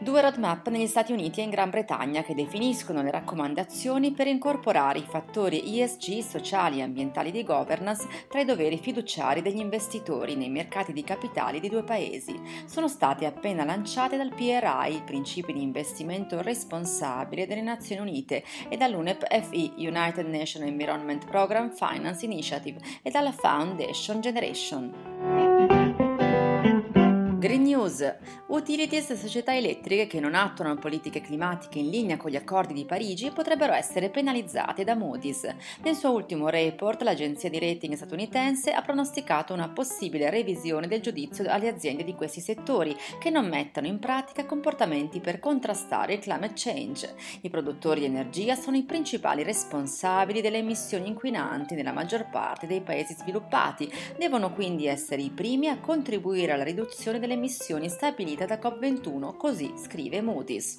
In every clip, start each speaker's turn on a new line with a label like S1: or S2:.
S1: Due roadmap negli Stati Uniti e in Gran Bretagna che definiscono le raccomandazioni per incorporare i fattori ESG sociali e ambientali di governance tra i doveri fiduciari degli investitori nei mercati di capitali dei due paesi. Sono state appena lanciate dal PRI, Principi di investimento responsabile delle Nazioni Unite, e dall'UNEP FI, United Nations Environment Program Finance Initiative, e dalla Foundation Generation. Green News. Utilities e società elettriche che non attuano politiche climatiche in linea con gli accordi di Parigi potrebbero essere penalizzate da Moody's. Nel suo ultimo report, l'agenzia di rating statunitense ha pronosticato una possibile revisione del giudizio alle aziende di questi settori che non mettano in pratica comportamenti per contrastare il climate change. I produttori di energia sono i principali responsabili delle emissioni inquinanti nella maggior parte dei paesi sviluppati, devono quindi essere i primi a contribuire alla riduzione delle emissioni stabilite da COP21, così scrive Moody's.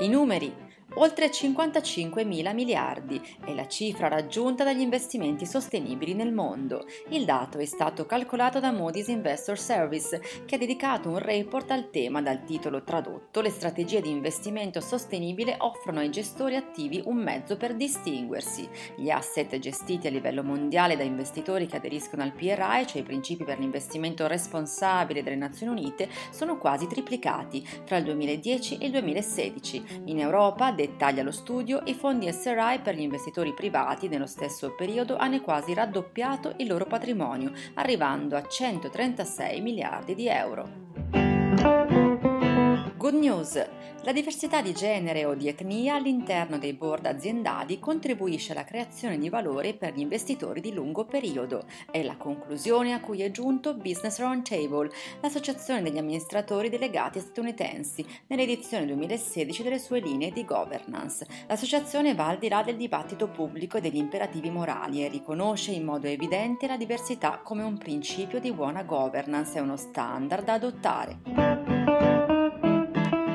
S1: I numeri oltre 55 mila miliardi è la cifra raggiunta dagli investimenti sostenibili nel mondo. Il dato è stato calcolato da Moody's Investor Service, che ha dedicato un report al tema dal titolo tradotto Le strategie di investimento sostenibile offrono ai gestori attivi un mezzo per distinguersi. Gli asset gestiti a livello mondiale da investitori che aderiscono al PRI, cioè i principi per l'investimento responsabile delle Nazioni Unite, sono quasi triplicati tra il 2010 e il 2016. In Europa, dettaglia lo studio, i fondi SRI per gli investitori privati nello stesso periodo hanno quasi raddoppiato il loro patrimonio, arrivando a 136 miliardi di euro. Good news! La diversità di genere o di etnia all'interno dei board aziendali contribuisce alla creazione di valore per gli investitori di lungo periodo. È la conclusione a cui è giunto Business Roundtable, l'associazione degli amministratori delegati statunitensi, nell'edizione 2016 delle sue linee di governance. L'associazione va al di là del dibattito pubblico e degli imperativi morali e riconosce in modo evidente la diversità come un principio di buona governance e uno standard da adottare.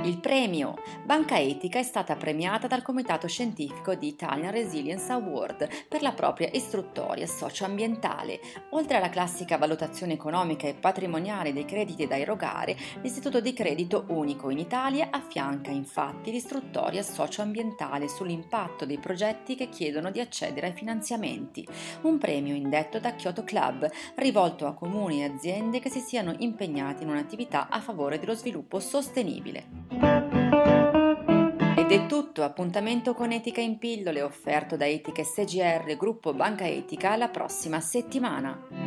S1: Il premio Banca Etica è stata premiata dal Comitato Scientifico di Italian Resilience Award per la propria istruttoria socioambientale. Oltre alla classica valutazione economica e patrimoniale dei crediti da erogare, l'Istituto di Credito Unico in Italia affianca infatti l'istruttoria socioambientale sull'impatto dei progetti che chiedono di accedere ai finanziamenti. Un premio indetto da Kyoto Club, rivolto a comuni e aziende che si siano impegnati in un'attività a favore dello sviluppo sostenibile. Ed è tutto, appuntamento con Etica in pillole offerto da Etica SGR Gruppo Banca Etica la prossima settimana.